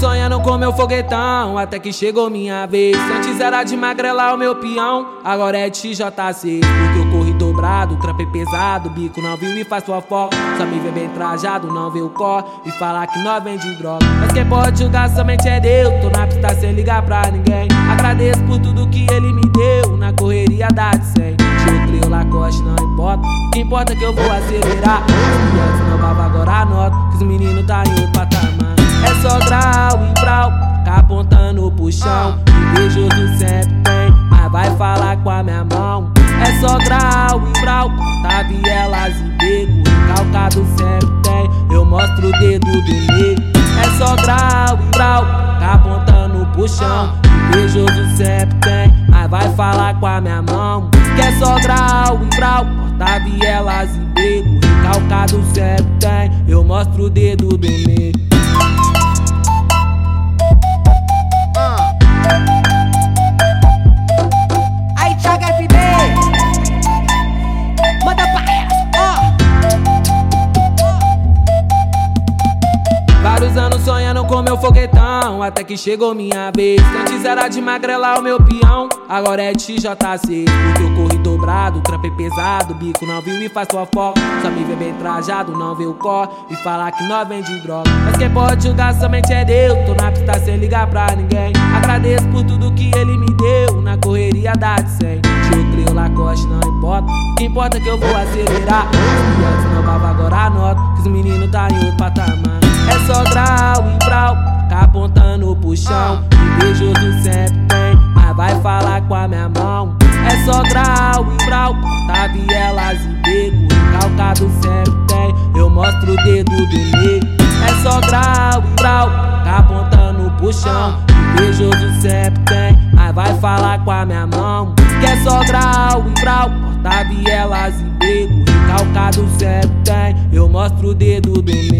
Sonhando com meu foguetão, até que chegou minha vez. Antes era de magrelar o meu peão, agora é TJC. Porque eu corri dobrado, trampei pesado, bico não viu e faz sua. Só me vê bem trajado, não vê o cor e falar que nós vende droga. Mas quem pode julgar somente é Deus. Tô na pista sem ligar pra ninguém. Agradeço por tudo que ele me deu, na correria dá de 100. Tio Lacoste, não importa. O que importa é que eu vou acelerar. Antes não bava, agora anota. Que os meninos tá em cá apontando pro chão. Invejoso sempre tem, mas vai falar com a minha mão. É só grau e brau, tá vielas e beco. Recalcado sempre tem, eu mostro o dedo do meio. É só grau e brau, cá apontando pro chão. Invejoso sempre tem, mas vai falar com a minha mão. Que é só grau e brau, tá vielas e beco. Recalcado sempre tem, eu mostro o dedo do meio. Vários anos sonhando com meu foguetão, até que chegou minha vez. Antes era de magrelar o meu peão, agora é TJC. Porque eu corri dobrado, trampei pesado, bico não viu e faz foto. Só me vê bem trajado, não vê o cor e falar que nós vende droga. Mas quem pode julgar somente é Deus. Tô na pista sem ligar pra ninguém. Agradeço por tudo que ele me deu, na correria dá de 100. Tio Cleo Lacoste, não importa. O que importa é que eu vou acelerar. Os não bava, agora anota. Que os meninos tá em outro patamar. É só grau e brau, tá apontando pro chão. Invejoso sempre tem, mas vai falar com a minha mão. É só grau e brau, tá vielas e beco. Recalcado sempre tem, eu mostro o dedo do meio. É só grau e brau, tá apontando pro chão. Invejoso sempre tem, mas vai falar com a minha mão. Que é só grau e brau, tá vielas e beco. Recalcado sempre tem, eu mostro o dedo do meio.